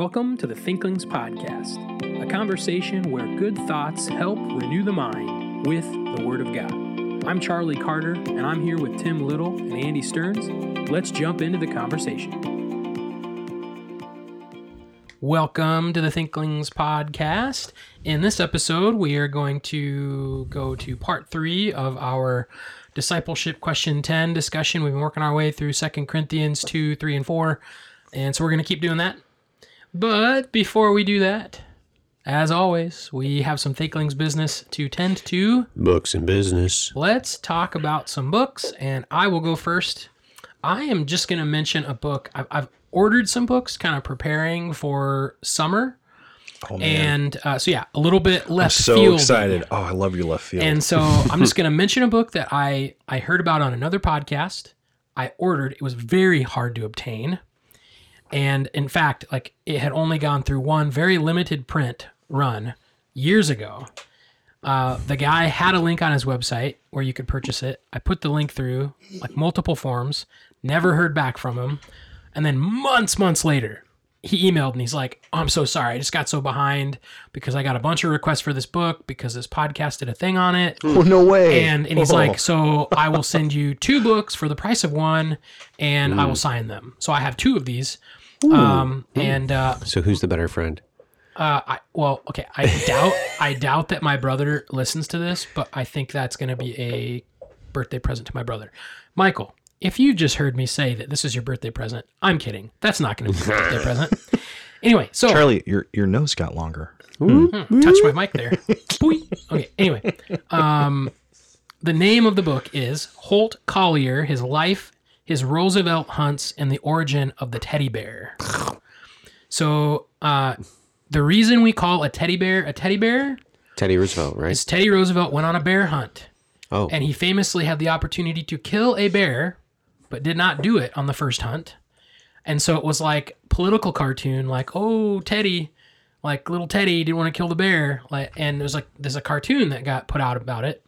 Welcome to the Thinklings Podcast, a conversation where good thoughts help renew the mind with the Word of God. I'm Charlie Carter, and I'm here with Tim Little and Andy Stearns. Let's jump into the conversation. Welcome to the Thinklings Podcast. In this episode, we are going to go to part three of our discipleship question 10 discussion. We've been working our way through Second Corinthians 2, 3, and 4. And so we're going to keep doing that. But before we do that, as always, we have some Thinklings business to tend to. Books and business. Let's talk about some books, and I will go first. I am just going to mention a book. I've, I've ordered some books, kind of preparing for summer. Oh, And uh, so, yeah, a little bit left so field. excited. Oh, I love your left field. And so I'm just going to mention a book that I I heard about on another podcast. I ordered. It was very hard to obtain. And in fact, like it had only gone through one very limited print run years ago. Uh, the guy had a link on his website where you could purchase it. I put the link through like multiple forms, never heard back from him. And then months, months later, he emailed and he's like, oh, I'm so sorry. I just got so behind because I got a bunch of requests for this book because this podcast did a thing on it. oh, no way. And, and he's Oh. like, so I will send you two books for the price of one and I will sign them. So I have two of these. Um, and, uh, So who's the better friend? uh, I, well, okay. I doubt, I doubt that my brother listens to this, but I think that's going to be a birthday present to my brother. Michael, if you just heard me say that this is your birthday present, I'm kidding. That's not going to be a birthday present. Anyway, so Charlie, your your nose got longer. touch my mic there. Boing. Okay. Anyway, um, the name of the book is Holt Collier: His Life, His Roosevelt Hunts, and the Origin of the Teddy Bear. So, uh, the reason we call a teddy bear a teddy bear Teddy Roosevelt, right? is Teddy Roosevelt went on a bear hunt, Oh, and he famously had the opportunity to kill a bear, but did not do it on the first hunt. And so it was like political cartoon, like oh Teddy, like little Teddy didn't want to kill the bear, like and there's like there's a cartoon that got put out about it.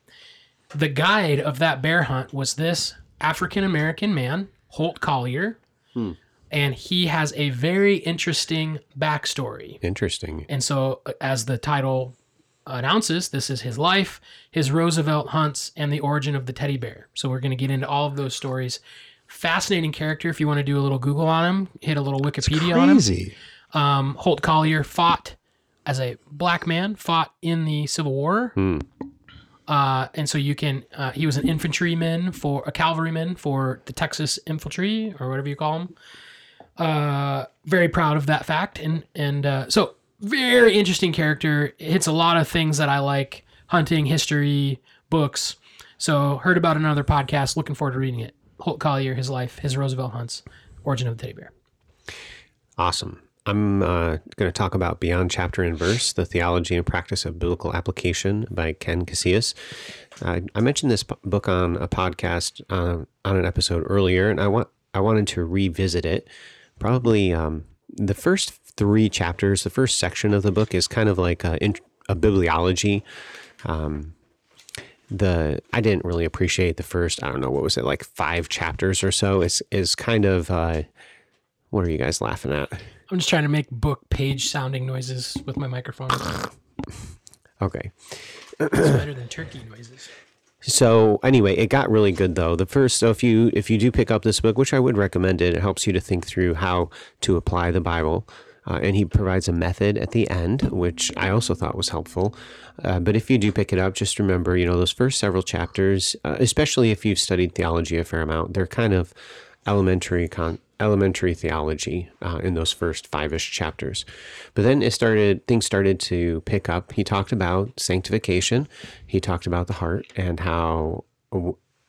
The guide of that bear hunt was this African American man, Holt Collier, and he has a very interesting backstory. interesting. And so, uh, as the title announces, this is his life, his Roosevelt hunts, and the origin of the teddy bear. So, we're going to get into all of those stories. Fascinating character. If you want to do a little Google on him, hit a little Wikipedia on him. Um, Holt Collier fought as a black man, fought in the Civil War. Uh, and so you can, uh, he was an infantryman for a cavalryman for the Texas infantry or whatever you call them. Uh, very proud of that fact. And, and, uh, so very interesting character. Hits a lot of things that I like hunting, history, books. So heard about another podcast. Looking forward to reading it. Holt Collier, his life, his Roosevelt hunts, origin of the teddy bear. Awesome. I'm uh, going to talk about Beyond Chapter and Verse, the theology and practice of biblical application by Ken Casillas. Uh, I mentioned this book on a podcast uh, on an episode earlier, and I want I wanted to revisit it. Probably um, the first three chapters, the first section of the book is kind of like a, a bibliology. Um, the I didn't really appreciate the first I don't know what was it like five chapters or so. It's is kind of uh, what are you guys laughing at? I'm just trying to make book page sounding noises with my microphone. Okay. It's better than turkey noises. So anyway, it got really good though. The first, so if you if you do pick up this book, which I would recommend it, it helps you to think through how to apply the Bible, uh, and he provides a method at the end, which I also thought was helpful. Uh, but if you do pick it up, just remember, you know, those first several chapters, uh, especially if you've studied theology a fair amount, they're kind of elementary con elementary theology uh, in those first five-ish chapters but then it started things started to pick up he talked about sanctification he talked about the heart and how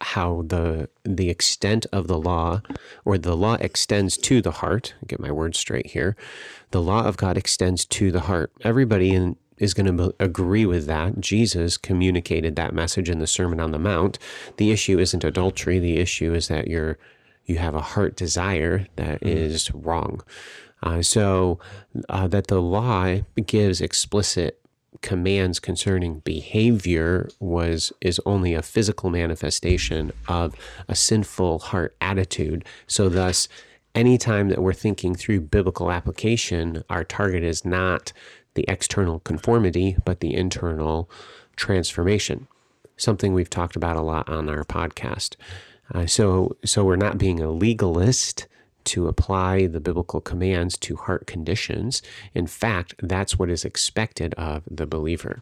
how the the extent of the law or the law extends to the heart get my words straight here the law of god extends to the heart everybody in is going to agree with that. Jesus communicated that message in the Sermon on the Mount. The issue isn't adultery. The issue is that you're you have a heart desire that is wrong. Uh, so uh, that the law gives explicit commands concerning behavior was is only a physical manifestation of a sinful heart attitude. So thus anytime that we're thinking through biblical application, our target is not the external conformity, but the internal transformation. Something we've talked about a lot on our podcast. Uh, so, so we're not being a legalist to apply the biblical commands to heart conditions. In fact, that's what is expected of the believer.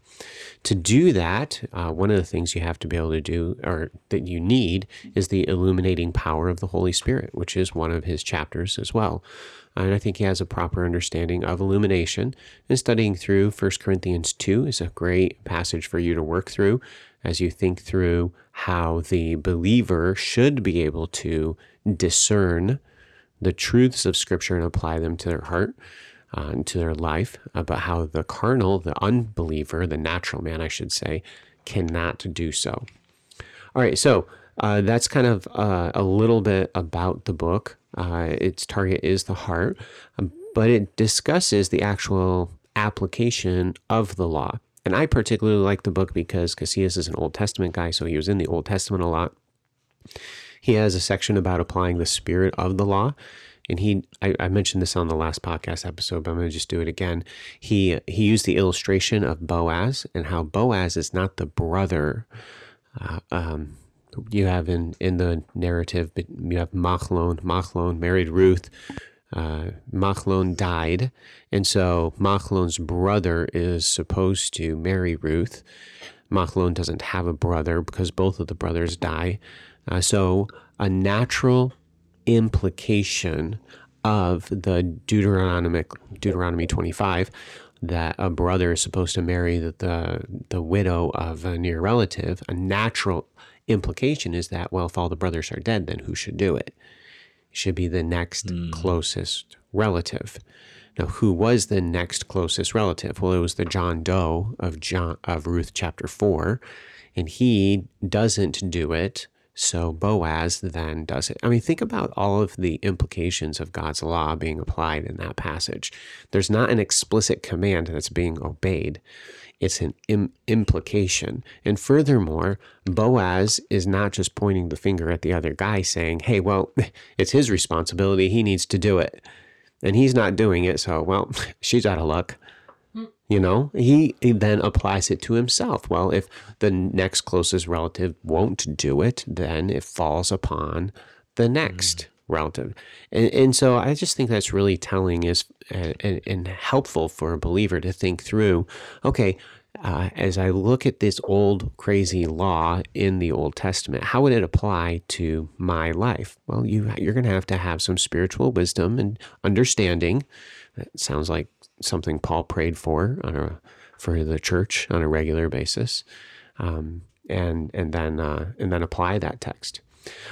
To do that, uh, one of the things you have to be able to do, or that you need, is the illuminating power of the Holy Spirit, which is one of his chapters as well. And I think he has a proper understanding of illumination. And studying through 1 Corinthians 2 is a great passage for you to work through as you think through how the believer should be able to discern the truths of Scripture and apply them to their heart. Uh, and to their life, about how the carnal, the unbeliever, the natural man, I should say, cannot do so. All right, so uh, that's kind of uh, a little bit about the book. Uh, its target is the heart, but it discusses the actual application of the law. And I particularly like the book because Casillas is an Old Testament guy, so he was in the Old Testament a lot. He has a section about applying the spirit of the law. And he, I, I mentioned this on the last podcast episode, but I'm going to just do it again. He he used the illustration of Boaz and how Boaz is not the brother. Uh, um, you have in in the narrative, but you have Machlon. Machlon married Ruth. Uh, Machlon died, and so Machlon's brother is supposed to marry Ruth. Machlon doesn't have a brother because both of the brothers die. Uh, so a natural implication of the Deuteronomic Deuteronomy 25 that a brother is supposed to marry the, the, the widow of a near relative, a natural implication is that, well, if all the brothers are dead, then who should do it? Should be the next mm. closest relative. Now, who was the next closest relative? Well, it was the John Doe of John of Ruth chapter four, and he doesn't do it so Boaz then does it. I mean, think about all of the implications of God's law being applied in that passage. There's not an explicit command that's being obeyed, it's an Im- implication. And furthermore, Boaz is not just pointing the finger at the other guy saying, hey, well, it's his responsibility. He needs to do it. And he's not doing it. So, well, she's out of luck. You know, he, he, then applies it to himself. Well, if the next closest relative won't do it, then it falls upon the next mm. Relative. And, and so I just think that's really telling is uh, and, and helpful for a believer to think through okay, uh, as I look at this old crazy law in the Old Testament, how would it apply to my life? Well, you you're going to have to have some spiritual wisdom and understanding. That sounds like something Paul prayed for on a for the church on a regular basis, um, and and then uh, and then apply that text.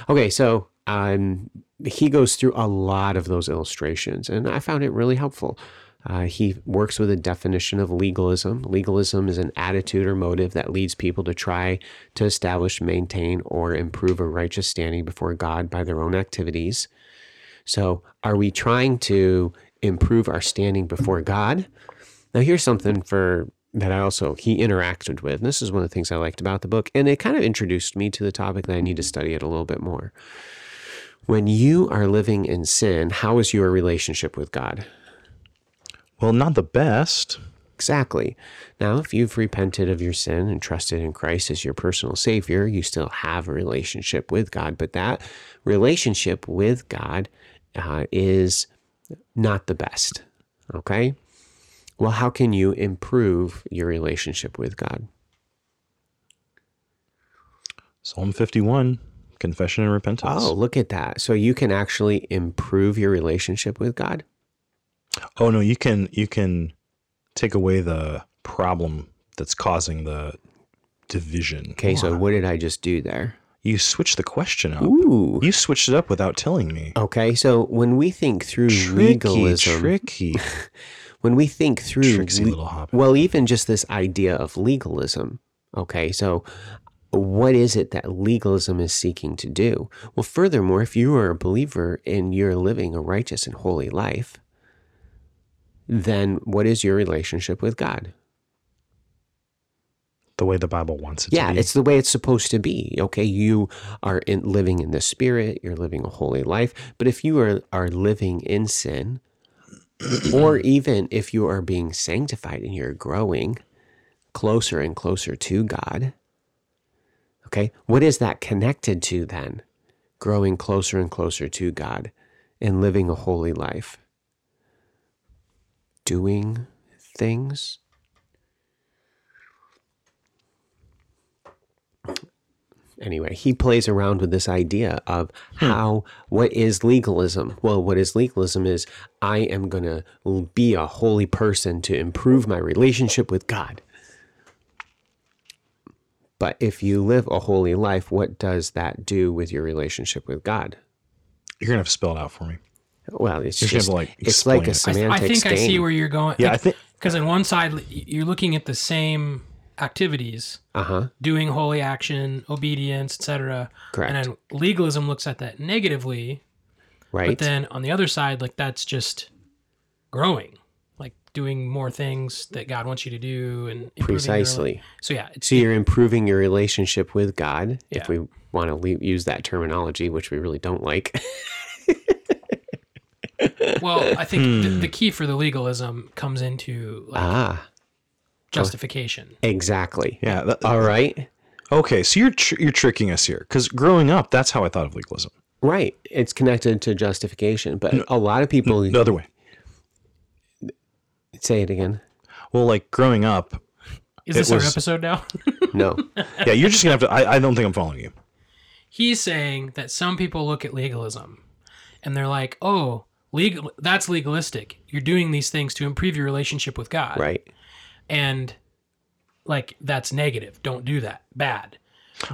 Okay, so um, he goes through a lot of those illustrations, and I found it really helpful. Uh, he works with a definition of legalism. Legalism is an attitude or motive that leads people to try to establish, maintain, or improve a righteous standing before God by their own activities. So, are we trying to improve our standing before God. Now, here's something for that I also he interacted with. And this is one of the things I liked about the book, and it kind of introduced me to the topic that I need to study it a little bit more. When you are living in sin, how is your relationship with God? Well, not the best. Exactly. Now, if you've repented of your sin and trusted in Christ as your personal Savior, you still have a relationship with God. But that relationship with God uh, is not the best. Okay? Well, how can you improve your relationship with God? Psalm 51, confession and repentance. Oh, look at that. So you can actually improve your relationship with God? Oh no, you can you can take away the problem that's causing the division. Okay, so what did I just do there? You switched the question up. Ooh. You switched it up without telling me. Okay, so when we think through Tricky, legalism, tricky. when we think through, Tricksy little hop. well, even just this idea of legalism. Okay, so what is it that legalism is seeking to do? Well, furthermore, if you are a believer and you're living a righteous and holy life, then what is your relationship with God? the way the Bible wants it Yeah, to be. Yeah, it's the way it's supposed to be. Okay, you are in, living in the spirit, you're living a holy life. But if you are, are living in sin, or even if you are being sanctified and you're growing closer and closer to God, okay, what is that connected to then? Growing closer and closer to God and living a holy life. Doing things anyway, he plays around with this idea of hmm. how what is legalism? Well, what is legalism is I am going to be a holy person to improve my relationship with God. But if you live a holy life, what does that do with your relationship with God? You're gonna have to spell it out for me. Well, it's You're gonna have just to, like, it's like a explain I, th- I semantic think I see where you're going. Yeah, I think- because on one side you're looking at the same activities, Uh huh. doing holy action, obedience, etc. Correct. And then legalism looks at that negatively, Right. but then on the other side, like that's just growing, like doing more things that God wants you to do, and improving your Precisely. So yeah, it's So you're improving your relationship with God, Yeah. if we want to le- use that terminology, which we really don't like. well, I think the, the key for the legalism comes into like, ah, justification. exactly. Yeah. that- All right. okay, so you're tr- you're tricking us here because growing up, that's how I thought of legalism. Right. It's connected to justification, but a lot of people The other way. Say it again. Well, like growing up, Is It this our episode now? No. yeah, you're just gonna have to. I, I don't think I'm following you. He's saying that some people look at legalism and they're like, "Oh, legal that's legalistic. You're doing these things to improve your relationship with God." right. And like that's negative. Don't do that. Bad.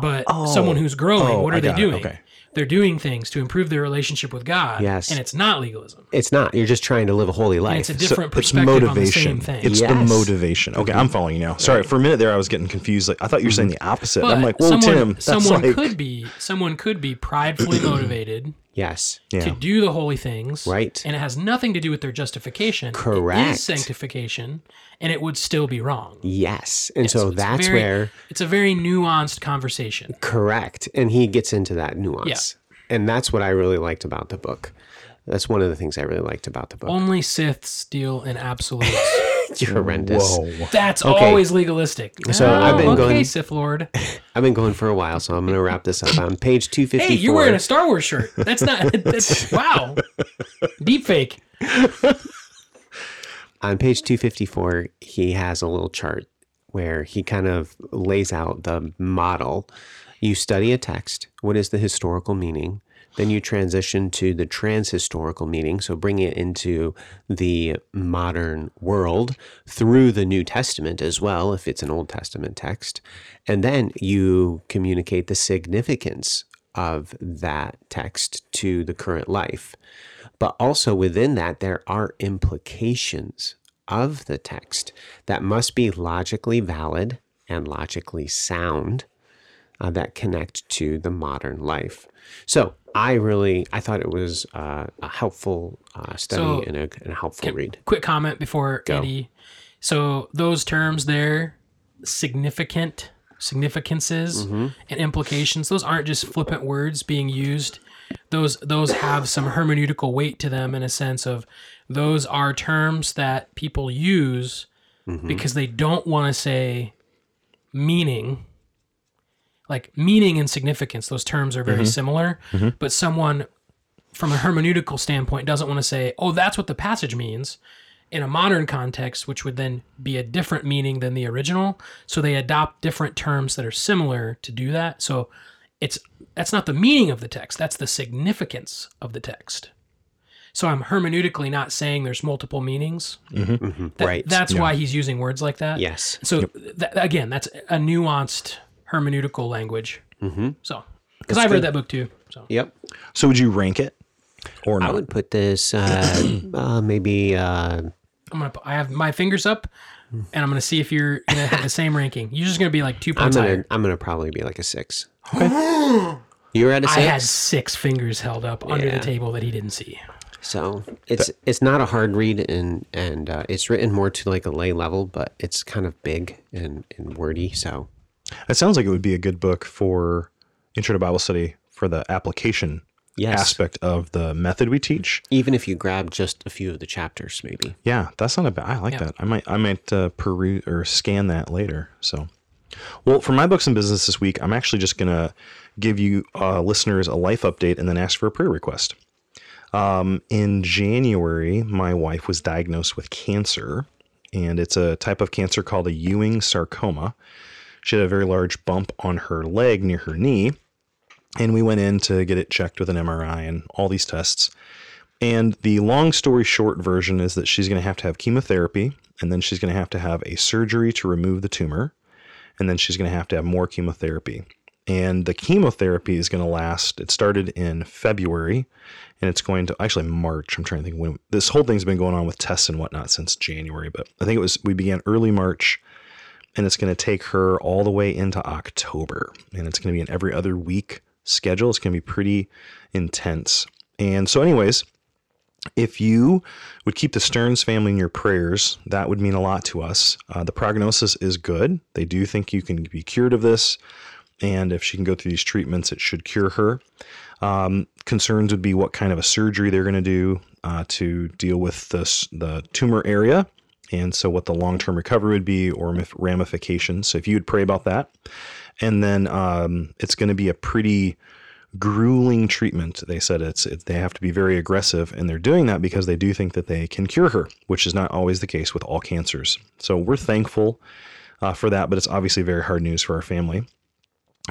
But oh. someone who's growing, Oh, what are they got it. doing? Okay. They're doing things to improve their relationship with God. Yes. And it's not legalism. It's not. You're just trying to live a holy And life. it's a So different it's perspective on the motivation. same thing. It's the motivation. Okay, I'm mm-hmm. following you now. Sorry, for a minute there, I was getting confused. Like I thought you were saying mm-hmm. the opposite. but I'm like, whoa, someone, Tim, that's someone like, could be someone could be pridefully motivated yes. yeah. to do the holy things. Right. And it has nothing to do with their justification. Correct. is sanctification, and it would still be wrong. Yes. And so it's that's very- where It's a very nuanced conversation. correct. And he gets into that nuance. And that's what I really liked about the book. That's one of the things I really liked about the book. Only Siths deal in absolutes. You're horrendous. Whoa. That's Okay. always legalistic. So Oh, I've been oh, okay, going- Sith Lord. I've been going for a while, so I'm going to wrap this up on page 254. Hey, you're wearing a Star Wars shirt. That's not. That's wow. Deep fake. on page 254 he has a little chart where he kind of lays out the model you study a text what is the historical meaning then you transition to the transhistorical meaning so bring it into the modern world through the new testament as well if it's an old testament text and then you communicate the significance of that text to the current life but also within that, there are implications of the text that must be logically valid and logically sound uh, that connect to the modern life. So I really, I thought it was uh, a helpful uh, study So, and, a, and a helpful read. Quick comment before Eddie. So those terms there, significant, significances, Mm-hmm. and implications. Those aren't just flippant words being used. Those those have some hermeneutical weight to them in a sense of those are terms that people use Mm-hmm. because they don't want to say meaning. Like meaning and significance, those terms are very mm-hmm. similar, mm-hmm. but someone from a hermeneutical standpoint doesn't want to say, "Oh, that's what the passage means." In a modern context, which would then be a different meaning than the original, so they adopt different terms that are similar to do that. So it's that's not the meaning of the text, that's the significance of the text. So I'm hermeneutically not saying there's multiple meanings. Mm-hmm. That- right. That's why he's using words like that. yes. So th- again, that's a nuanced hermeneutical language. Mm-hmm. So because I've read that book too. So Yep. So would you rank it or not? I would put this uh, uh, maybe uh, I'm gonna. I have my fingers up, and I'm gonna see if you're gonna have the same ranking. You're just gonna be like two I'm points gonna higher. I'm gonna probably be like a six. You're at a six. I had six fingers held up under the table that he didn't see. So it's it's not a hard read and and uh, it's written more to like a lay level, but it's kind of big and, and wordy. So It sounds like it would be a good book for Intro to Bible Study for the application Yes. aspect of the method we teach. Even if you grab just a few of the chapters, maybe. Yeah, that's not a bad. I like Yeah. that. I might I might uh, peruse or scan that later. So, well, for my books and business this week, I'm actually just gonna give you uh, listeners a life update and then ask for a prayer request. Um, in January, my wife was diagnosed with cancer, and it's a type of cancer called a Ewing sarcoma. She had a very large bump on her leg near her knee, and we went in to get it checked with an MRI and all these tests. And the long story short version is that she's going to have to have chemotherapy, and then she's going to have to have a surgery to remove the tumor, and then she's going to have to have more chemotherapy. And the chemotherapy is going to last. It started in February, and it's going to actually March. I'm trying to think when this whole thing's been going on with tests and whatnot since January, but I think it was we began early March, and it's going to take her all the way into October, and it's going to be an every other week schedule. It's going to be pretty intense. And so, anyways, if you would keep the Stearns family in your prayers, that would mean a lot to us. Uh, the prognosis is good. They do think you can be cured of this. And if she can go through these treatments, it should cure her. Um, concerns would be what kind of a surgery they're going to do uh, to deal with this, the tumor area. And so, what the long term recovery would be or rami- ramifications. So, if you would pray about that. And then um, it's going to be a pretty grueling treatment. They said it's it, they have to be very aggressive, and they're doing that because they do think that they can cure her, which is not always the case with all cancers. So we're thankful uh, for that, but it's obviously very hard news for our family.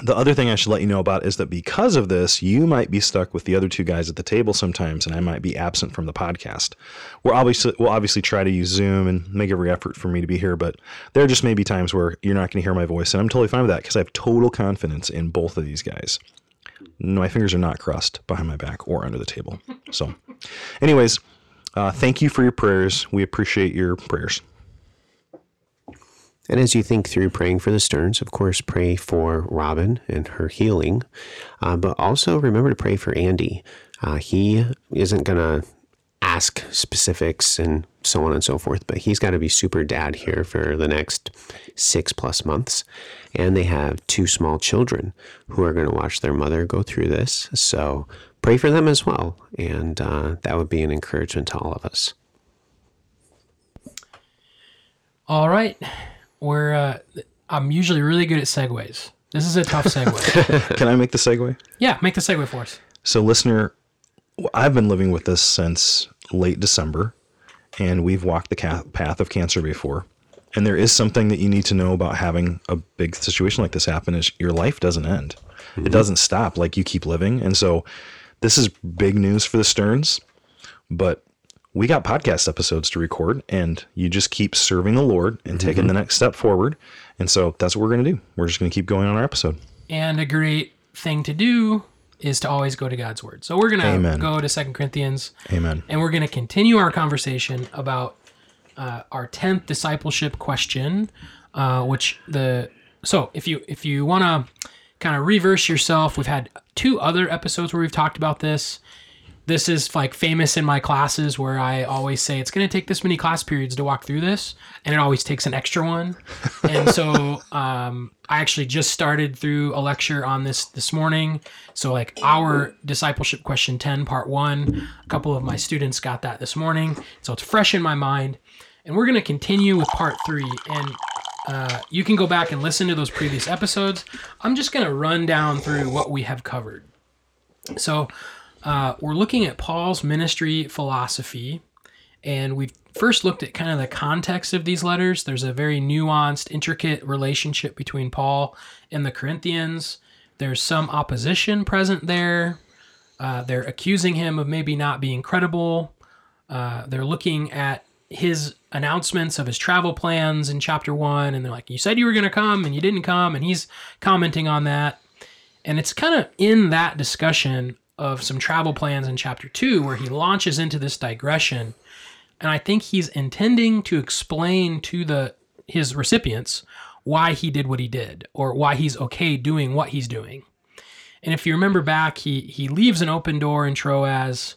The other thing I should let you know about is that because of this, you might be stuck with the other two guys at the table sometimes, and I might be absent from the podcast. We're obviously we'll obviously try to use Zoom and make every effort for me to be here, but there just may be times where you're not going to hear my voice, and I'm totally fine with that because I have total confidence in both of these guys my fingers are not crossed behind my back or under the table. So, anyways, uh, thank you for your prayers. We appreciate your prayers. And as you think through praying for the Stearns, of course, pray for Robin and her healing. Uh, but also remember to pray for Andy. Uh, he isn't going to ask specifics and so on and so forth, but he's got to be super dad here for the next six plus months. And they have two small children who are going to watch their mother go through this. So pray for them as well. And uh, that would be an encouragement to all of us. All right. We're uh I'm usually really good at segues. This is a tough segue. Can I make the segue? yeah, make the segue for us. So, listener, I've been living with this since late December, and we've walked the path of cancer before. And there is something that you need to know about having a big situation like this happen is your life doesn't end. It doesn't stop. Like you keep living. And so this is big news for the Stearns, but we got podcast episodes to record and you just keep serving the Lord and taking the next step forward. And so that's what we're going to do. We're just going to keep going on our episode. And a great thing to do is to always go to God's word. So we're gonna go to Second Corinthians Amen. and we're gonna continue our conversation about uh, our tenth discipleship question, uh, which the so if you if you want to kind of reverse yourself, we've had two other episodes where we've talked about this. This is like famous in my classes where I always say it's going to take this many class periods to walk through this, and it always takes an extra one. and so um, I actually just started through a lecture on this this morning. So like our discipleship question ten, part one. A couple of my students got that this morning, so it's fresh in my mind. And we're going to continue with part three. And uh, you can go back and listen to those previous episodes. I'm just going to run down through what we have covered. So, uh, we're looking at Paul's ministry philosophy, and we've first looked at kind of the context of these letters. There's a very nuanced, intricate relationship between Paul and the Corinthians. There's some opposition present there. Uh, they're accusing him of maybe not being credible. Uh, they're looking at his announcements of his travel plans in chapter one, and they're like, You said you were going to come, and you didn't come, and he's commenting on that. And it's kind of in that discussion of some travel plans in chapter two where he launches into this digression. And I think he's intending to explain to the his recipients why he did what he did or why he's okay doing what he's doing. And if you remember back, he he leaves an open door in Troas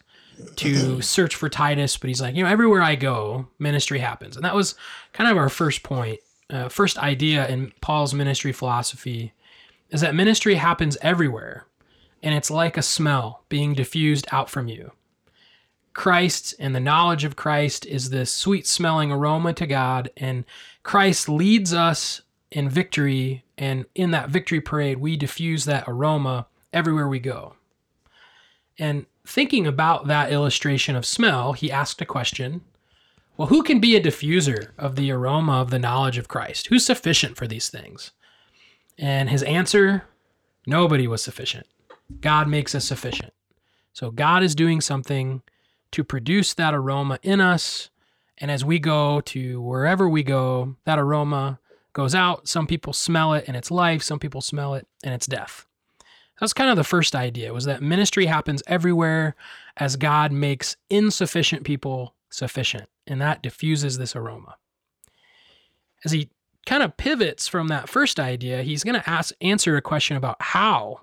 to search for Titus, but he's like, you know, everywhere I go, ministry happens. And that was kind of our first point uh, first idea in Paul's ministry philosophy is that ministry happens everywhere, and it's like a smell being diffused out from you. Christ and the knowledge of Christ is this sweet smelling aroma to God, and Christ leads us in victory, and in that victory parade, we diffuse that aroma everywhere we go. And thinking about that illustration of smell, he asked a question Well, who can be a diffuser of the aroma of the knowledge of Christ? Who's sufficient for these things? And his answer nobody was sufficient. God makes us sufficient. So God is doing something to produce that aroma in us. And as we go to wherever we go, that aroma goes out. Some people smell it and it's life, some people smell it and it's death. That's kind of the first idea was that ministry happens everywhere as God makes insufficient people sufficient, and that diffuses this aroma. As he kind of pivots from that first idea, he's going to ask answer a question about how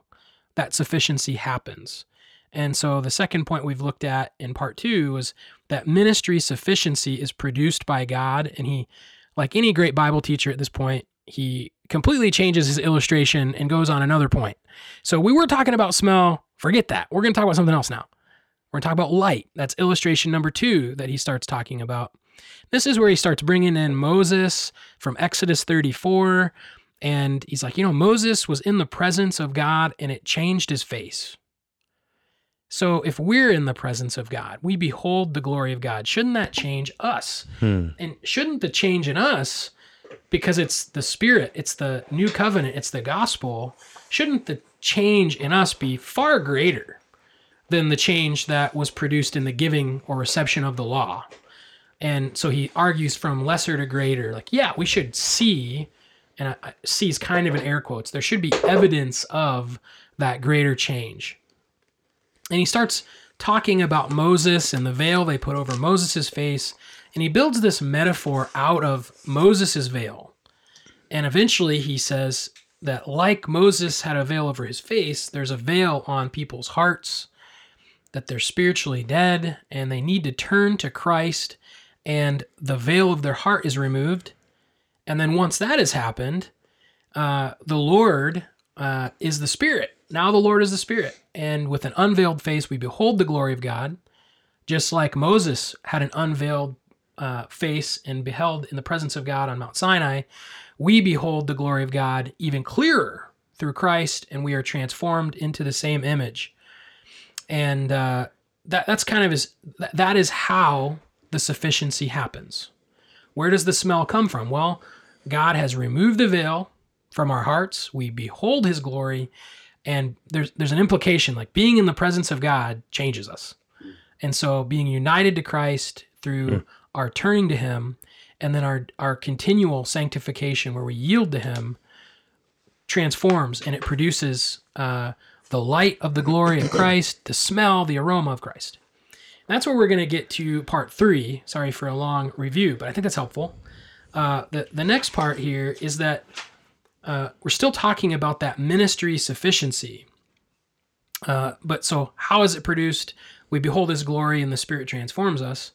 that sufficiency happens. And so the second point we've looked at in part 2 is that ministry sufficiency is produced by God and he like any great Bible teacher at this point, he completely changes his illustration and goes on another point. So we were talking about smell, forget that. We're going to talk about something else now. We're going to talk about light. That's illustration number 2 that he starts talking about. This is where he starts bringing in Moses from Exodus 34 and he's like, you know, Moses was in the presence of God and it changed his face. So if we're in the presence of God, we behold the glory of God. Shouldn't that change us? Hmm. And shouldn't the change in us, because it's the Spirit, it's the new covenant, it's the gospel, shouldn't the change in us be far greater than the change that was produced in the giving or reception of the law? And so he argues from lesser to greater. Like, yeah, we should see, and I, I, see is kind of in air quotes, there should be evidence of that greater change. And he starts talking about Moses and the veil they put over Moses' face. And he builds this metaphor out of Moses' veil. And eventually he says that, like Moses had a veil over his face, there's a veil on people's hearts, that they're spiritually dead and they need to turn to Christ, and the veil of their heart is removed. And then once that has happened, uh, the Lord uh, is the Spirit. Now the Lord is the Spirit. And with an unveiled face, we behold the glory of God, just like Moses had an unveiled uh, face and beheld in the presence of God on Mount Sinai. We behold the glory of God even clearer through Christ, and we are transformed into the same image. And uh, that, that's kind of is that is how the sufficiency happens. Where does the smell come from? Well, God has removed the veil from our hearts. We behold His glory, and there's there's an implication like being in the presence of God changes us. And so being united to Christ through mm. our turning to him and then our our continual sanctification where we yield to him transforms and it produces uh, the light of the glory of Christ, the smell, the aroma of Christ. That's where we're going to get to part three. Sorry for a long review, but I think that's helpful. Uh, the, the next part here is that uh, we're still talking about that ministry sufficiency. Uh, but so, how is it produced? We behold His glory, and the Spirit transforms us.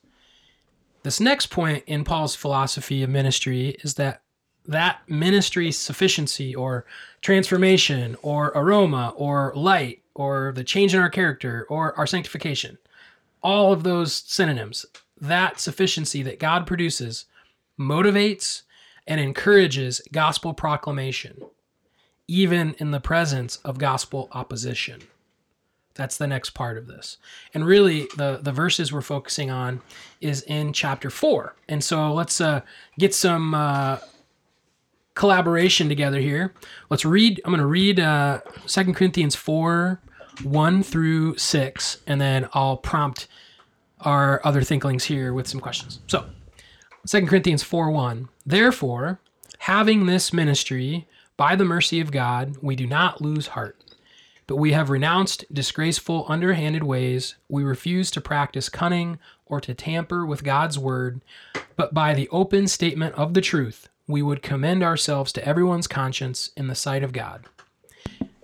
This next point in Paul's philosophy of ministry is that that ministry sufficiency, or transformation, or aroma, or light, or the change in our character, or our sanctification, all of those synonyms, that sufficiency that God produces motivates and encourages gospel proclamation, even in the presence of gospel opposition. That's the next part of this. And really, the, the verses we're focusing on is in chapter 4. And so let's uh, get some uh, collaboration together here. Let's read, I'm going to read uh, 2 Corinthians 4 1 through 6, and then I'll prompt our other thinklings here with some questions. So, 2 Corinthians 4 1. Therefore, having this ministry, by the mercy of God, we do not lose heart. But we have renounced disgraceful, underhanded ways. We refuse to practice cunning or to tamper with God's word. But by the open statement of the truth, we would commend ourselves to everyone's conscience in the sight of God.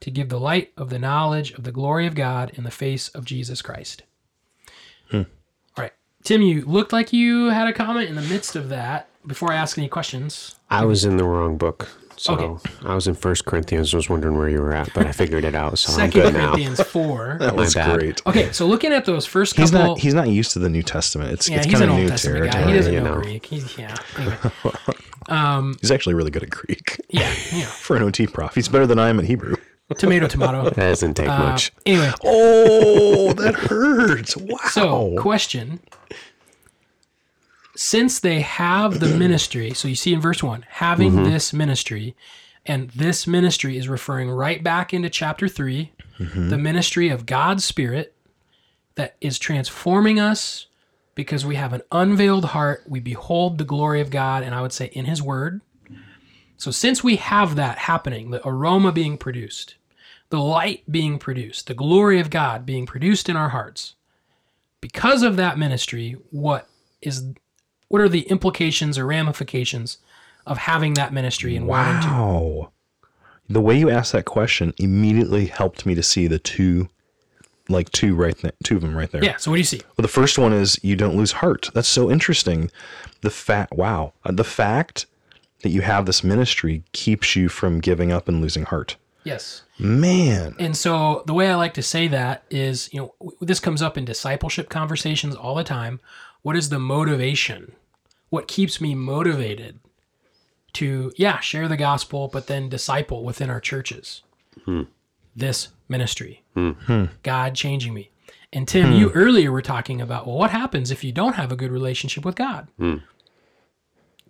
to give the light of the knowledge of the glory of God in the face of Jesus Christ. Hmm. All right. Tim, you looked like you had a comment in the midst of that before I ask any questions. I was in the wrong book. So Okay. I was in First Corinthians. I was wondering where you were at, but I figured it out. So I'm Second good now. Corinthians 4. That was bad. great. Okay, so looking at those first couple, He's couple. not he's not used to the New Testament. It's yeah, it's kind an of Old new Testament guy. He doesn't you know, know. Greek. He's, yeah. Anyway, um, He's actually really good at Greek yeah, yeah. for an OT prof. He's better than I am at Hebrew. Tomato, tomato. That doesn't take Uh, much. anyway, Oh, that hurts! Wow. So, question. Since they have the ministry, so you see in verse 1, having Mm-hmm. this ministry, and this ministry is referring right back into chapter 3, Mm-hmm. the ministry of God's Spirit that is transforming us because we have an unveiled heart. We behold the glory of God, and I would say in His Word. So, since we have that happening, the aroma being produced, the light being produced, the glory of God being produced in our hearts, because of that ministry, what is what are the implications or ramifications of having that ministry and wanting to? Wow. The way you asked that question immediately helped me to see the two, like two right, th- two of them right there. Yeah. So what do you see? Well, the first one is you don't lose heart. That's so interesting. The fact, wow, Uh, the fact that you have this ministry keeps you from giving up and losing heart. Yes. Man, And so the way I like to say that is, you know, this comes up in discipleship conversations all the time. What is the motivation? What keeps me motivated to, yeah, share the gospel, but then disciple within our churches? Hmm. This ministry. Hmm. Hmm. God changing me. And Tim, you earlier were talking about, well, what happens if you don't have a good relationship with God?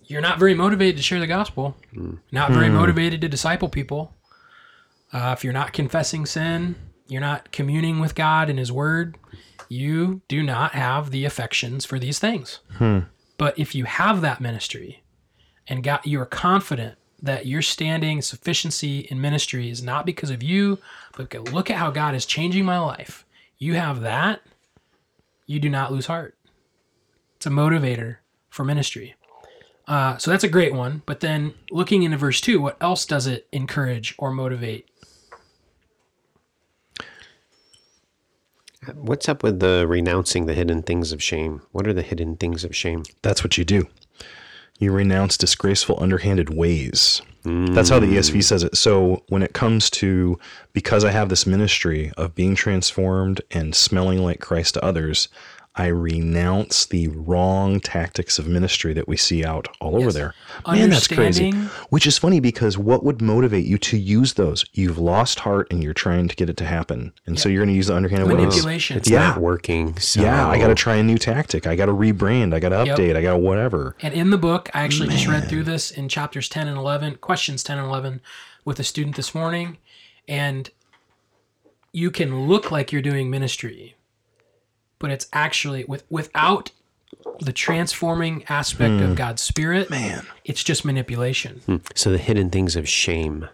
You're not very motivated to share the gospel, not very motivated to disciple people. Uh, if you're not confessing sin, you're not communing with God and His Word, you do not have the affections for these things. But if you have that ministry and God, you're confident that your standing sufficiency in ministry is not because of you, but look at how God is changing my life. You have that, you do not lose heart. It's a motivator for ministry. Uh, so that's a great one. But then looking into verse 2, what else does it encourage or motivate? What's up with the renouncing the hidden things of shame? What are the hidden things of shame? that's what you do. You renounce disgraceful, underhanded ways. That's how the mm. ESV says it. So when it comes to because I have this ministry of being transformed and smelling like Christ to others, I renounce the wrong tactics of ministry that we see out all over there. Man, that's crazy. Which is funny because what would motivate you to use those? You've lost heart and you're trying to get it to happen. And so you're going to use the underhanded ways. Manipulation. It's Yeah. not working. So Yeah, I got to try a new tactic. I got to rebrand. I got to Yep. update. I got to whatever. And in the book, I actually just read through this in chapters 10 and 11, questions 10 and 11 with a student this morning. And you can look like you're doing ministry, but it's actually with without the transforming aspect of God's spirit, Man. it's just manipulation. So the hidden things of shame.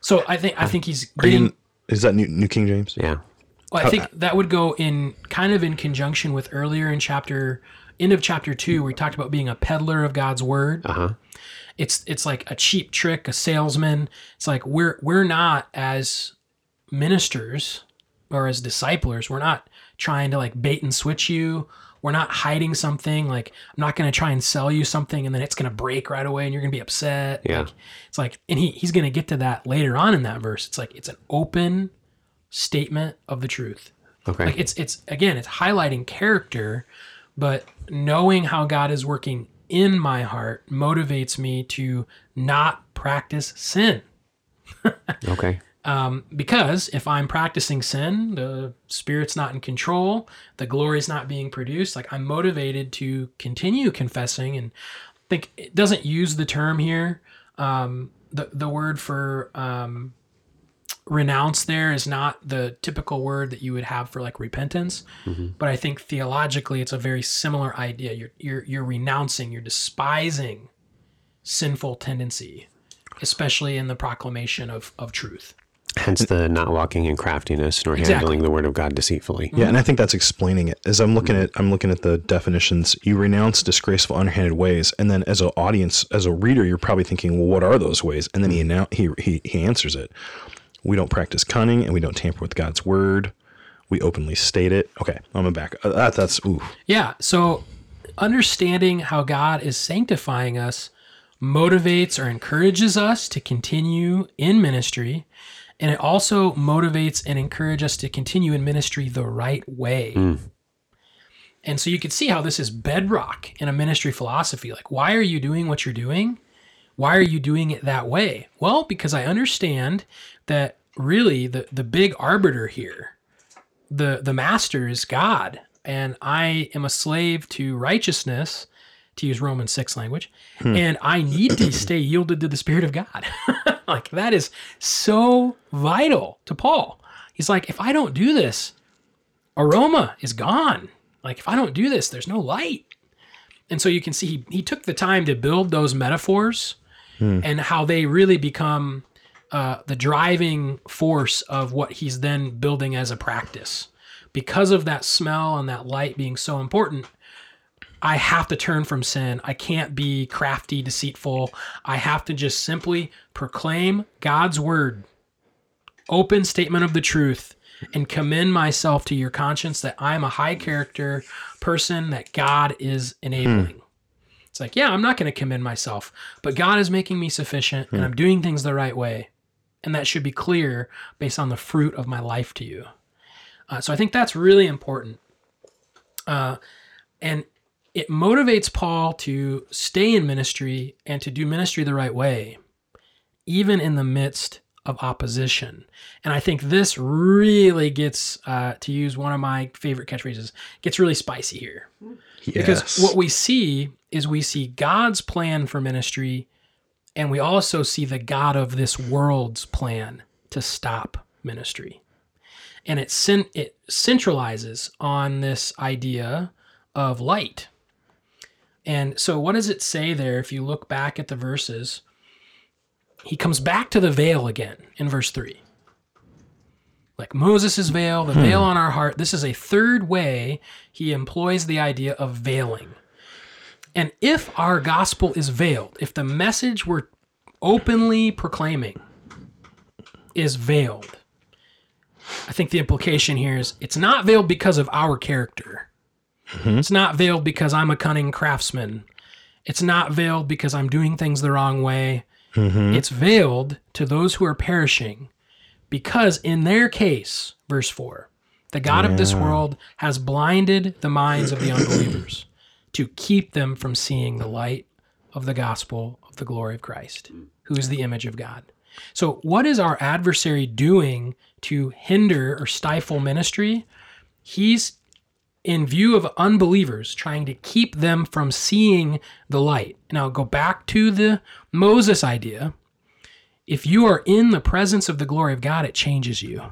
So I think I think he's Are you getting in- is that New, New King James? Yeah. Well, I think that would go in kind of in conjunction with earlier in chapter end of chapter two, where we talked about being a peddler of God's word. Uh huh. It's it's like a cheap trick, a salesman. It's like we're we're not as ministers or as disciplers, we're not trying to like bait and switch you. We're not hiding something. Like I'm not going to try and sell you something and then it's going to break right away and you're going to be upset. Yeah. Like, it's like, and he he's going to get to that later on in that verse. It's like it's an open statement of the truth. Okay. Like it's it's again, it's highlighting character, but knowing how God is working in my heart motivates me to not practice sin. okay. Um, because if I'm practicing sin, the spirit's not in control, the glory's not being produced. Like I'm motivated to continue confessing, and I think it doesn't use the term here. Um, the the word for um, renounce there is not the typical word that you would have for like repentance, but I think theologically it's a very similar idea. You're you're you're renouncing, you're despising sinful tendency, especially in the proclamation of of truth. Hence the not walking in craftiness nor Exactly. handling the word of God deceitfully. Yeah, and I think that's explaining it. As I'm looking at I'm looking at the definitions, you renounce disgraceful, underhanded ways, and then as an audience, as a reader, you're probably thinking, well, what are those ways? And then he annou- he he he answers it. We don't practice cunning, and we don't tamper with God's word. We openly state it. Okay, I'm gonna back. Uh, that, that's ooh. Yeah. So understanding how God is sanctifying us motivates or encourages us to continue in ministry. And it also motivates and encourages us to continue in ministry the right way. Hmm. And so you can see how this is bedrock in a ministry philosophy. Like, why are you doing what you're doing? Why are you doing it that way? Well, because I understand that really the, the big arbiter here the the master is God, and I am a slave to righteousness, to use Romans six language, and I need to stay yielded to the Spirit of God. like that is so vital to Paul. He's like, if I don't do this, aroma is gone. Like if I don't do this, there's no light. And so you can see he, he took the time to build those metaphors and how they really become uh, the driving force of what he's then building as a practice. Because of that smell and that light being so important, I have to turn from sin. I can't be crafty, deceitful. I have to just simply proclaim God's word, open statement of the truth, and commend myself to your conscience that I'm a high character person that God is enabling. It's like, yeah, I'm not going to commend myself, but God is making me sufficient and I'm doing things the right way. And that should be clear based on the fruit of my life to you. Uh, so I think that's really important. Uh, and it motivates Paul to stay in ministry and to do ministry the right way, even in the midst of opposition. And I think this really gets, uh, to use one of my favorite catchphrases, gets really spicy here. Because what we see is we see God's plan for ministry, and we also see the God of this world's plan to stop ministry. And it, cen- it centralizes on this idea of light. And so, what does it say there if you look back at the verses? He comes back to the veil again in verse 3. Like Moses' veil, the hmm. veil on our heart. This is a third way he employs the idea of veiling. And if our gospel is veiled, if the message we're openly proclaiming is veiled, I think the implication here is it's not veiled because of our character. Mm-hmm. It's not veiled because I'm a cunning craftsman. It's not veiled because I'm doing things the wrong way. Mm-hmm. It's veiled to those who are perishing because, in their case, verse 4, the God of this world has blinded the minds of the unbelievers to keep them from seeing the light of the gospel of the glory of Christ, who is the image of God. So, what is our adversary doing to hinder or stifle ministry? He's in view of unbelievers, trying to keep them from seeing the light. Now, go back to the Moses idea. If you are in the presence of the glory of God, it changes you.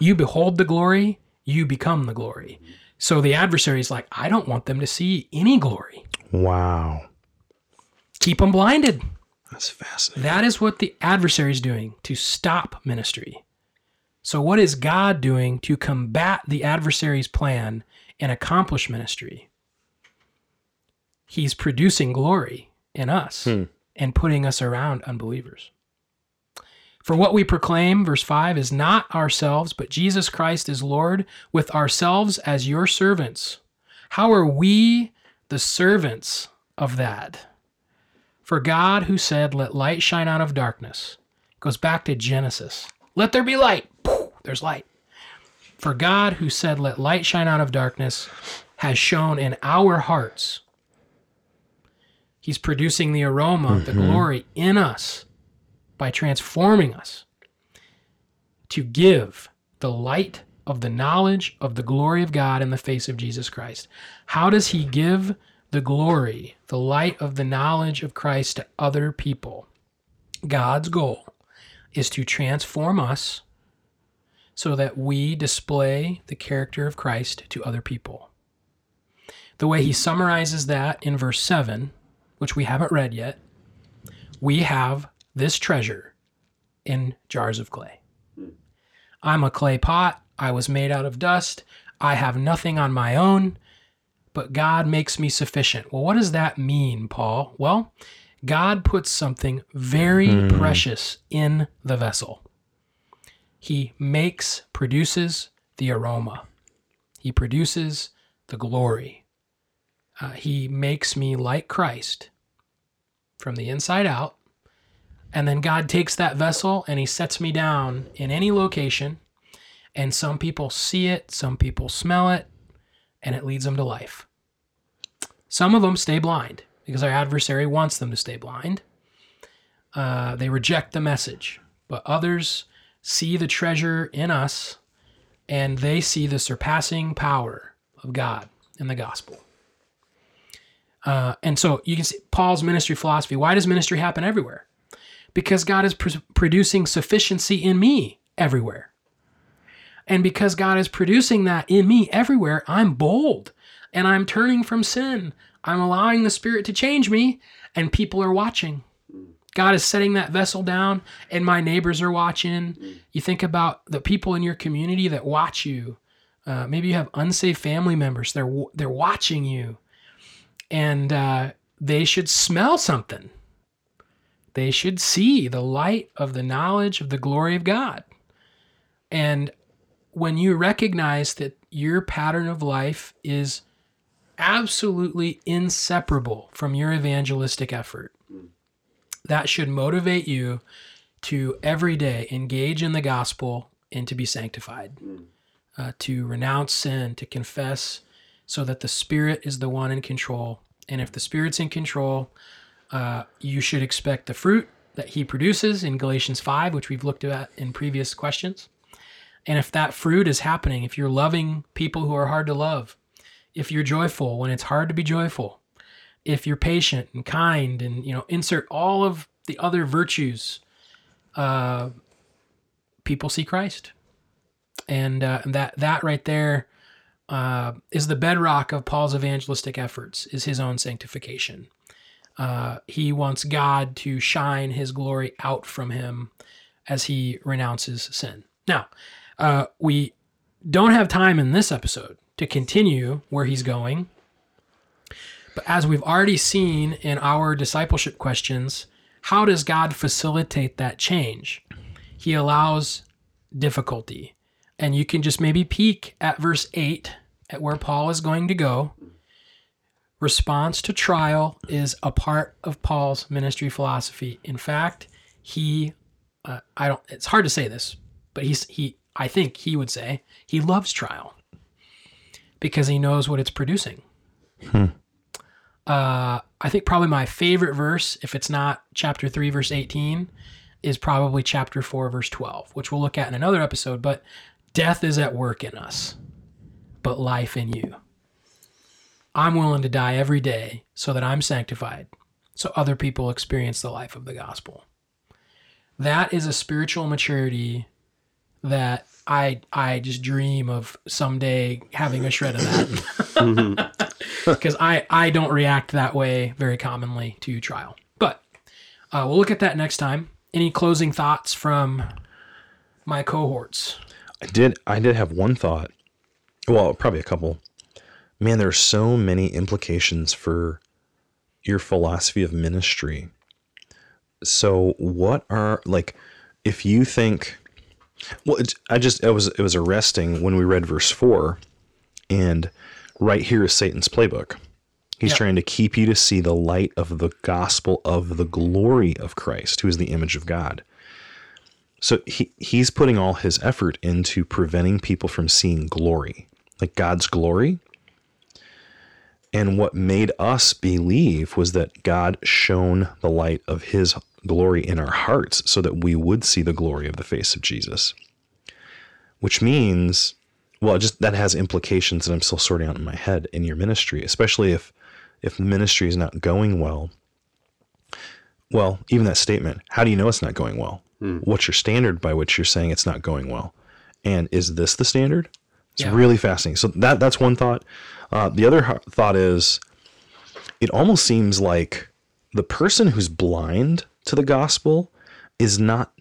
You behold the glory, you become the glory. So the adversary is like, I don't want them to see any glory. wow, Keep them blinded. that's fascinating. That is what the adversary is doing to stop ministry. So, what is God doing to combat the adversary's plan and accomplish ministry? He's producing glory in us hmm. and putting us around unbelievers. For what we proclaim, verse 5, is not ourselves, but Jesus Christ is Lord, with ourselves as your servants. How are we the servants of that? For God, who said, Let light shine out of darkness, goes back to Genesis. Let there be light. There's light. For God, who said, Let light shine out of darkness, has shone in our hearts. He's producing the aroma, the mm-hmm. glory in us by transforming us to give the light of the knowledge of the glory of God in the face of Jesus Christ. How does he give the glory, the light of the knowledge of Christ to other people? God's goal is to transform us so that we display the character of Christ to other people. The way he summarizes that in verse 7, which we haven't read yet, we have this treasure in jars of clay. I'm a clay pot. I was made out of dust. I have nothing on my own, but God makes me sufficient. Well, what does that mean, Paul? Well, God puts something very hmm. precious in the vessel. He makes, produces the aroma, He produces the glory. Uh, he makes me like Christ from the inside out. And then God takes that vessel and He sets me down in any location. And some people see it, some people smell it, and it leads them to life. Some of them stay blind because our adversary wants them to stay blind. Uh, they reject the message, but others see the treasure in us and they see the surpassing power of God in the gospel. Uh, and so you can see Paul's ministry philosophy. Why does ministry happen everywhere? Because God is pr- producing sufficiency in me everywhere. And because God is producing that in me everywhere, I'm bold and I'm turning from sin. I'm allowing the Spirit to change me, and people are watching. God is setting that vessel down, and my neighbors are watching. You think about the people in your community that watch you. Uh, maybe you have unsafe family members. They're they're watching you, and uh, they should smell something. They should see the light of the knowledge of the glory of God. And when you recognize that your pattern of life is absolutely inseparable from your evangelistic effort, that should motivate you to every day engage in the gospel and to be sanctified, uh, to renounce sin, to confess, so that the Spirit is the one in control. And if the Spirit's in control, uh, you should expect the fruit that He produces in Galatians 5, which we've looked at in previous questions. And if that fruit is happening, if you're loving people who are hard to love, if you're joyful when it's hard to be joyful, if you're patient and kind, and you know, insert all of the other virtues, uh, people see Christ, and, uh, and that that right there uh, is the bedrock of Paul's evangelistic efforts. Is his own sanctification. Uh, he wants God to shine His glory out from him as he renounces sin. Now, uh, we don't have time in this episode to continue where he's going. But as we've already seen in our discipleship questions, how does God facilitate that change? He allows difficulty. And you can just maybe peek at verse 8 at where Paul is going to go. Response to trial is a part of Paul's ministry philosophy. In fact, he, uh, I don't, it's hard to say this, but he's, he, I think he would say he loves trial because he knows what it's producing. Uh, I think probably my favorite verse, if it's not chapter 3, verse 18, is probably chapter 4, verse 12, which we'll look at in another episode. But death is at work in us, but life in you. I'm willing to die every day so that I'm sanctified, so other people experience the life of the gospel. That is a spiritual maturity that I I just dream of someday having a shred of that. Because I I don't react that way very commonly to trial. But uh, we'll look at that next time. Any closing thoughts from my cohorts? I did. I did have one thought. Well, probably a couple. Man, there's so many implications for your philosophy of ministry. So, what are like, if you think, well, it, I just it was it was arresting when we read verse four, and right here is Satan's playbook. He's Yeah. trying to keep you to see the light of the gospel of the glory of Christ, who is the image of God. So he he's putting all his effort into preventing people from seeing glory, like God's glory. And what made us believe was that God shone the light of his glory in our hearts so that we would see the glory of the face of Jesus. Which means, well, it just that has implications that I'm still sorting out in my head in your ministry, especially if if the ministry is not going well. Well, even that statement, how do you know it's not going well? What's your standard by which you're saying it's not going well? And is this the standard? It's Yeah. really fascinating. So that that's one thought. Uh, the other thought is, it almost seems like the person who's blind to the gospel is not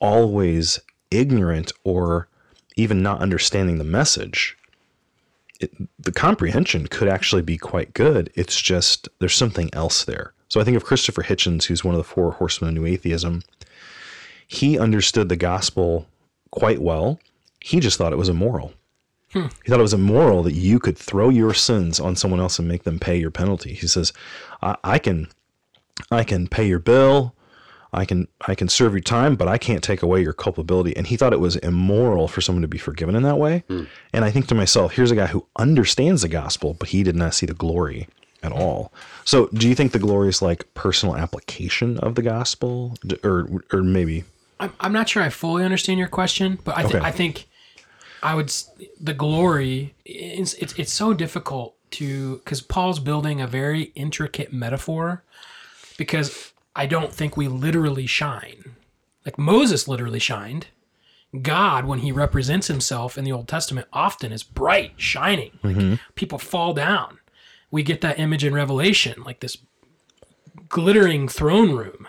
always ignorant or even not understanding the message. It, the comprehension could actually be quite good. It's just there's something else there. So I think of Christopher Hitchens, who's one of the four horsemen of New Atheism. He understood the gospel quite well. He just thought it was immoral. Hmm. He thought it was immoral that you could throw your sins on someone else and make them pay your penalty. He says, I, I can I can pay your bill, I can I can serve your time, but I can't take away your culpability. And he thought it was immoral for someone to be forgiven in that way. Hmm. And I think to myself, here's a guy who understands the gospel, but he did not see the glory at all. So, do you think the glory is like personal application of the gospel, or or maybe? I'm, I'm not sure I fully understand your question, but I, th- Okay. I think I would the glory. It's it's, it's so difficult to because Paul's building a very intricate metaphor because I don't think we literally shine like Moses literally shined. God, when he represents himself in the Old Testament, often is bright, shining. Like people fall down. We get that image in Revelation, like this glittering throne room,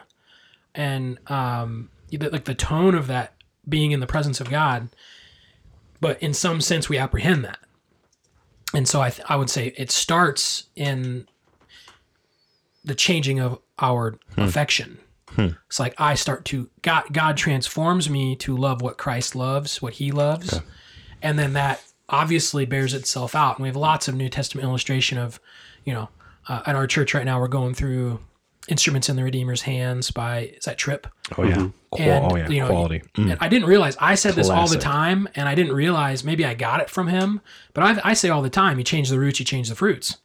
and um, like the tone of that being in the presence of God. But in some sense, we apprehend that, and so I th- I would say it starts in the changing of our affection. It's like I start to God God transforms me to love what Christ loves, what he loves. And then that obviously bears itself out. And we have lots of New Testament illustration of, you know, uh, at our church right now we're going through Instruments in the Redeemer's Hands by is that Tripp? Oh yeah, Qua- And, oh yeah, you know, quality. Mm. And I didn't realize I said this all the time, and I didn't realize maybe I got it from him. But I, I say all the time, you change the roots, you change the fruits.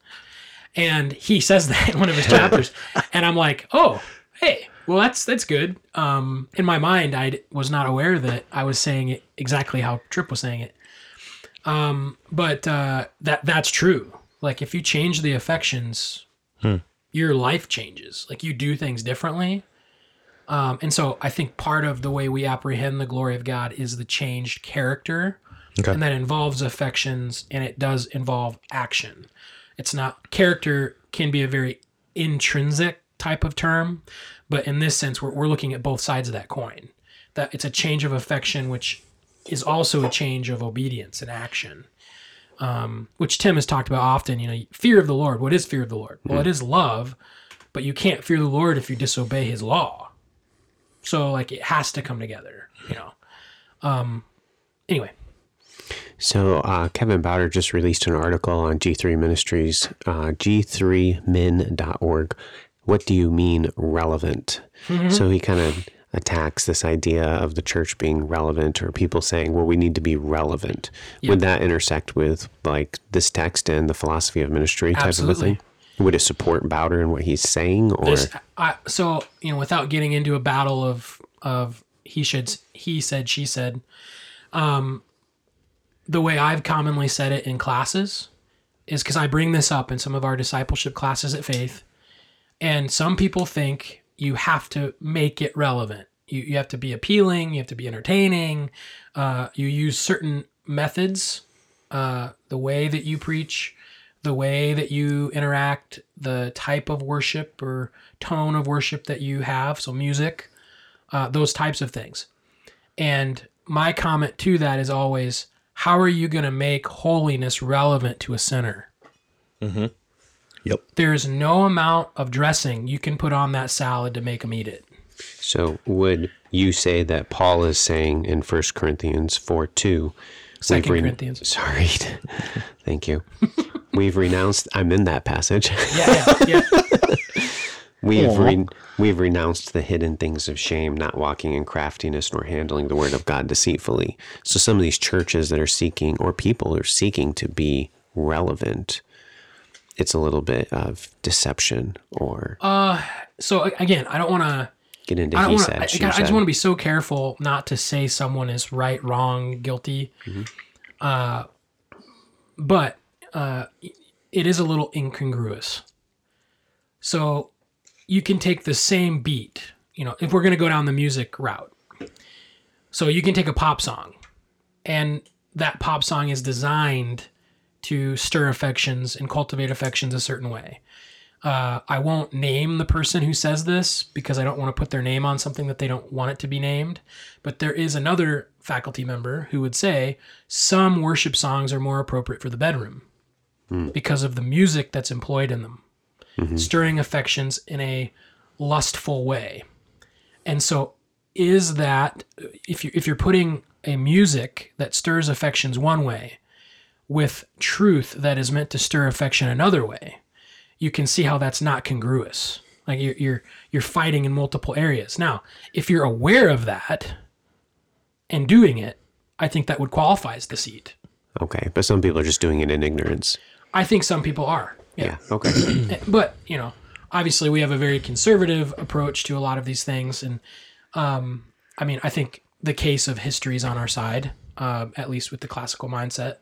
And he says that in one of his chapters, and I'm like, oh, hey, well that's that's good. Um, in my mind, I was not aware that I was saying it exactly how Tripp was saying it. Um, but uh, that that's true. Like if you change the affections, your life changes. Like you do things differently. Um, and so I think part of the way we apprehend the glory of God is the changed character. Okay. And that involves affections and it does involve action. It's not character can be a very intrinsic type of term, but in this sense, we're, we're looking at both sides of that coin. That it's a change of affection, which is also a change of obedience and action. Um, which Tim has talked about often. You know, fear of the Lord. What is fear of the Lord? Well, it is love, but you can't fear the Lord if you disobey His law. So, like, it has to come together. You know. Um. Anyway, So uh, Kevin Bauder just released an article on G3 Ministries, uh, g3min.org. What do you mean relevant? So he kind of attacks this idea of the church being relevant or people saying, well, we need to be relevant. Would that intersect with like this text and the philosophy of ministry type of a thing? Would it support Bauder and what he's saying? Or this I, so you know without getting into a battle of of he should he said she said um the way i've commonly said it in classes is because i bring this up in some of our discipleship classes at faith and some people think you have to make it relevant you, you have to be appealing you have to be entertaining uh, you use certain methods uh, the way that you preach the way that you interact, the type of worship or tone of worship that you have, so music, uh, those types of things. And my comment to that is always, how are you going to make holiness relevant to a sinner? Mm-hmm. Yep. There's no amount of dressing you can put on that salad to make them eat it. so would you say that Paul is saying in 1 Corinthians 4 2, Second we've Corinthians. Sorry. Thank you. We've renounced, I'm in that passage. Yeah, yeah, yeah. We've re- we've renounced the hidden things of shame, not walking in craftiness nor handling the word of God deceitfully. So some of these churches that are seeking or people are seeking to be relevant, it's a little bit of deception or So again, I don't want to. get into I he said, to. I, she I said. just want to be so careful not to say someone is right, wrong, guilty. Uh, but uh, it is a little incongruous. So you can take the same beat. You know, if we're going to go down the music route, So you can take a pop song, and that pop song is designed to stir affections and cultivate affections a certain way. Uh, I won't name the person who says this because I don't want to put their name on something that they don't want it to be named. But there is another faculty member who would say some worship songs are more appropriate for the bedroom because of the music that's employed in them, Mm-hmm. stirring affections in a lustful way. And so, is that if you if you're putting a music that stirs affections one way with truth that is meant to stir affection another way, you can see how that's not congruous. Like you're you're you're fighting in multiple areas. Now, if you're aware of that and doing it, I think that would qualify as deceit. Okay, but some people are just doing it in ignorance. I think some people are. Yeah. Okay. but you know obviously we have a very conservative approach to a lot of these things and um, i mean i think the case of history is on our side uh, at least with the classical mindset.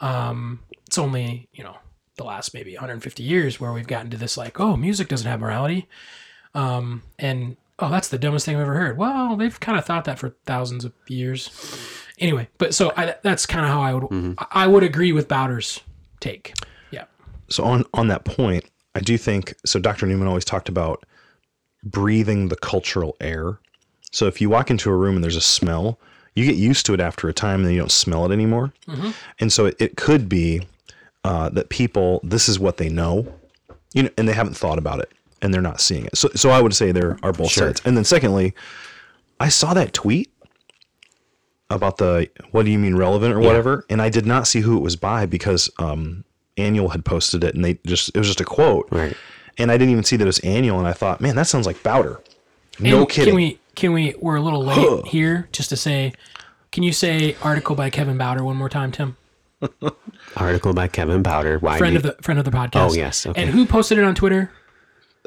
Um, it's only you know the last maybe 150 years where we've gotten to this like oh music doesn't have morality. Um, and oh that's the dumbest thing i've ever heard. Well they've kind of thought that for thousands of years. Anyway but so I, that's kind of how i would I- i would agree with bauder's take So on on that point, I do think so. Dr. Newman always talked about breathing the cultural air. So if you walk into a room and there's a smell, you get used to it after a time, and then you don't smell it anymore. And so it, it could be uh, that people this is what they know, you know, and they haven't thought about it, and they're not seeing it. So so I would say there are both Sure. sides. And then secondly, I saw that tweet about the what do you mean relevant or whatever, and I did not see who it was by because um, Aniol had posted it, and they just it was just a quote, Right. And I didn't even see that it was Aniol, and I thought, man, that sounds like Bauder. No And kidding. Can we? Can we? We're a little late here, just to say. Can you say article by Kevin Bauder one more time, Tim? Article by Kevin Bauder. Why? Friend you- of the friend of the podcast. Oh, yes, okay. And who posted it on Twitter?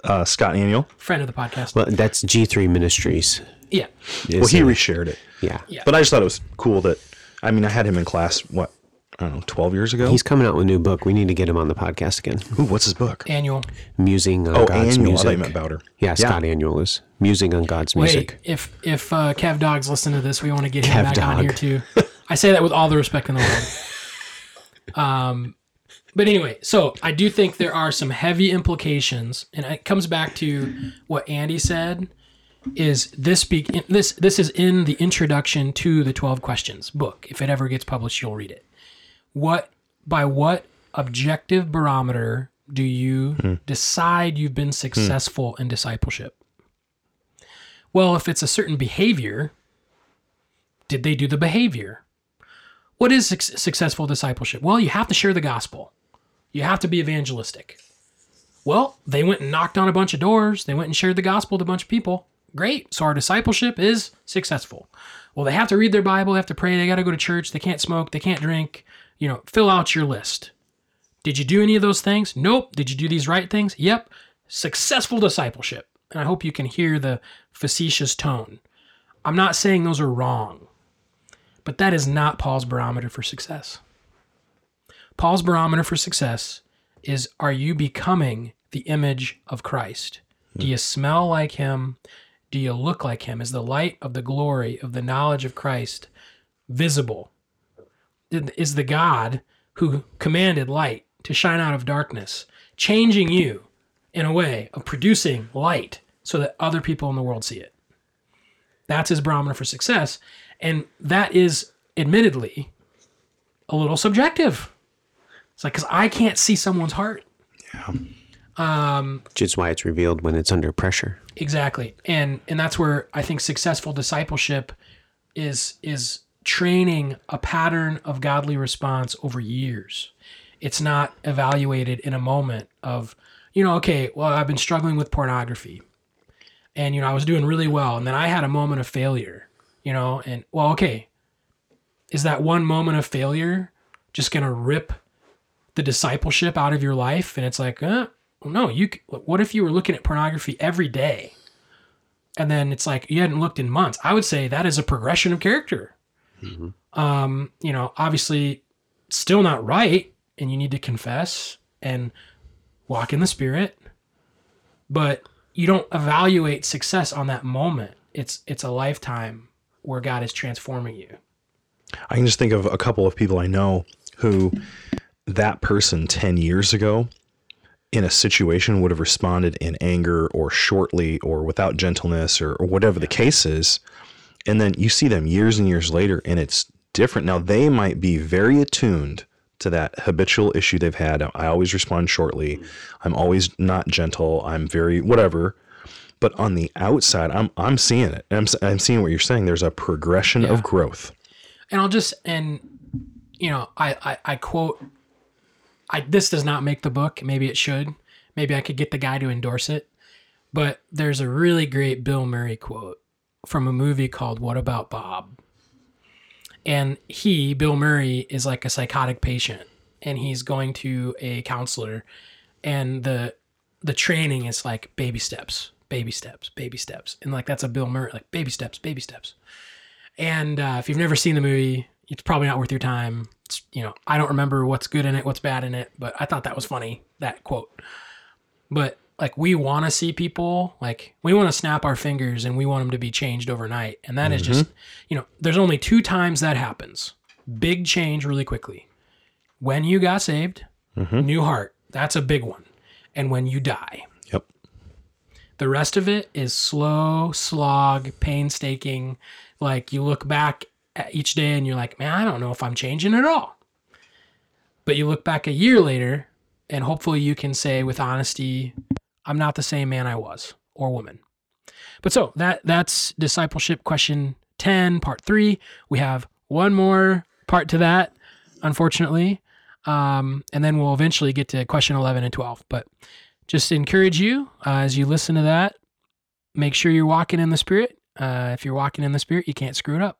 uh, Scott Aniol. Friend of the podcast. well, that's G3 Ministries. yeah. is Well, he it? reshared it. yeah. Yeah. But I just thought it was cool that I mean I had him in class what I don't know twelve years ago. He's coming out with a new book. We need to get him on the podcast again. Ooh, what's his book? Aniol. Musing on Oh, God's Aniol. I music. thought you meant Bauder. Yeah, Scott Aniol is musing on God's music. If if uh, Kev Dog's listen to this, we want to get him Kev back on here too. I say that with all the respect in the world. Um, but anyway, so I do think there are some heavy implications, and it comes back to what Andy said. Is this be this this is in the introduction to the twelve questions book? If it ever gets published, you'll read it. What by what objective barometer do you decide you've been successful in discipleship? Well, if it's a certain behavior, did they do the behavior? What is suc successful discipleship? Well, you have to share the gospel. You have to be evangelistic. Well, they went and knocked on a bunch of doors. They went and shared the gospel with a bunch of people. Great. So our discipleship is successful. Well, they have to read their Bible, they have to pray, they got to go to church, they can't smoke, they can't drink. You know, fill out your list. Did you do any of those things? Nope. Did you do these right things? Yep. Successful discipleship. And I hope you can hear the facetious tone. I'm not saying those are wrong, but that is not Paul's barometer for success. Paul's barometer for success is are you becoming the image of Christ? Do you smell like him? Do you look like him? Is the light of the glory of the knowledge of Christ visible? Is the God who commanded light to shine out of darkness changing you in a way of producing light so that other people in the world see it? That's his barometer for success. And that is admittedly a little subjective. It's like, because I can't see someone's heart. Yeah. Um, Which is why it's revealed when it's under pressure. Exactly. And and that's where I think successful discipleship is is training a pattern of godly response over years. It's not evaluated in a moment of, you know, okay, well, I've been struggling with pornography. And you know, I was doing really well and then I had a moment of failure, you know, and well, okay. Is that one moment of failure just going to rip the discipleship out of your life and it's like, uh, well, no, you. What if you were looking at pornography every day, and then it's like you hadn't looked in months? I would say that is a progression of character. Um, you know, obviously, still not right, and you need to confess and walk in the Spirit, but you don't evaluate success on that moment. it's it's a lifetime where God is transforming you. I can just think of a couple of people I know who that person 10 years ago in a situation would have responded in anger or shortly or without gentleness or, or whatever the case is. And then you see them years and years later and it's different. Now they might be very attuned to that habitual issue they've had. I always respond shortly. I'm always not gentle. I'm very whatever. But on the outside, I'm I'm seeing it. I'm I'm seeing what you're saying. There's a progression of growth. And I'll just and you know, I I, I quote I this does not make the book. Maybe it should. Maybe I could get the guy to endorse it. But there's a really great Bill Murray quote from a movie called What About Bob? And he, Bill Murray, is like a psychotic patient and he's going to a counselor and the the training is like baby steps, baby steps, baby steps. And like that's a Bill Murray, like baby steps, baby steps. And uh, if you've never seen the movie, it's probably not worth your time. It's, you know, I don't remember what's good in it, what's bad in it, but I thought that was funny, that quote. But like we want to see people, like we want to snap our fingers and we want them to be changed overnight. And that is just, mm-hmm. you know, there's only two times that happens. Big change really quickly. When you got saved, mm-hmm. new heart, that's a big one. And when you die. Yep. The rest of it is slow, slog, painstaking. Like you look back at each day and you're like, man, I don't know if I'm changing at all. But you look back a year later and hopefully you can say with honesty, I'm not the same man I was or woman. But so that that's discipleship question 10, part three. We have one more part to that, unfortunately. Um, and then we'll eventually get to question 11 and 12. But just encourage you uh, as you listen to that, make sure you're walking in the Spirit. Uh, if you're walking in the Spirit, you can't screw it up.